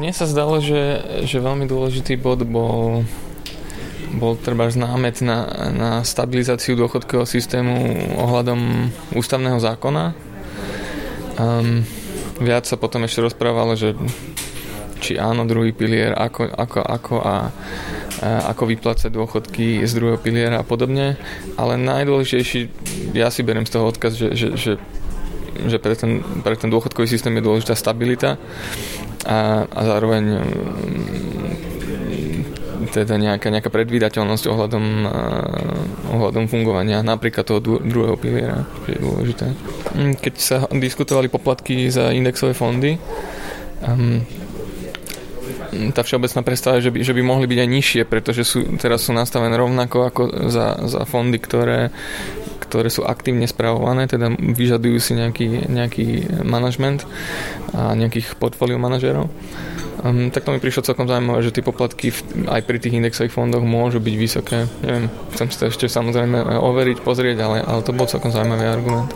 Mne sa zdalo, že, že veľmi dôležitý bod bol bol treba známec na, na stabilizáciu dôchodkového systému ohľadom ústavného zákona. Um, viac sa potom ešte rozprávalo, že či áno, druhý pilier, ako, ako, ako a, a ako vyplácať dôchodky z druhého piliera a podobne. Ale najdôležitejší, ja si beriem z toho odkaz, že, že, že že pre ten, pre ten dôchodkový systém je dôležitá stabilita a, a zároveň teda nejaká, nejaká predvídateľnosť ohľadom, uh, ohľadom fungovania napríklad toho druhého piliera, je dôležité. Mm, keď sa diskutovali poplatky za indexové fondy, um, tá všeobecná predstava že by, že by mohli byť aj nižšie, pretože sú, teraz sú nastavené rovnako ako za, za fondy, ktoré, ktoré sú aktívne spravované, teda vyžadujú si nejaký, nejaký manažment a nejakých portfólio manažerov. Um, tak to mi prišlo celkom zaujímavé, že tie poplatky v, aj pri tých indexových fondoch môžu byť vysoké. Neviem, chcem si to ešte samozrejme overiť, pozrieť, ale, ale to bol celkom zaujímavý argument.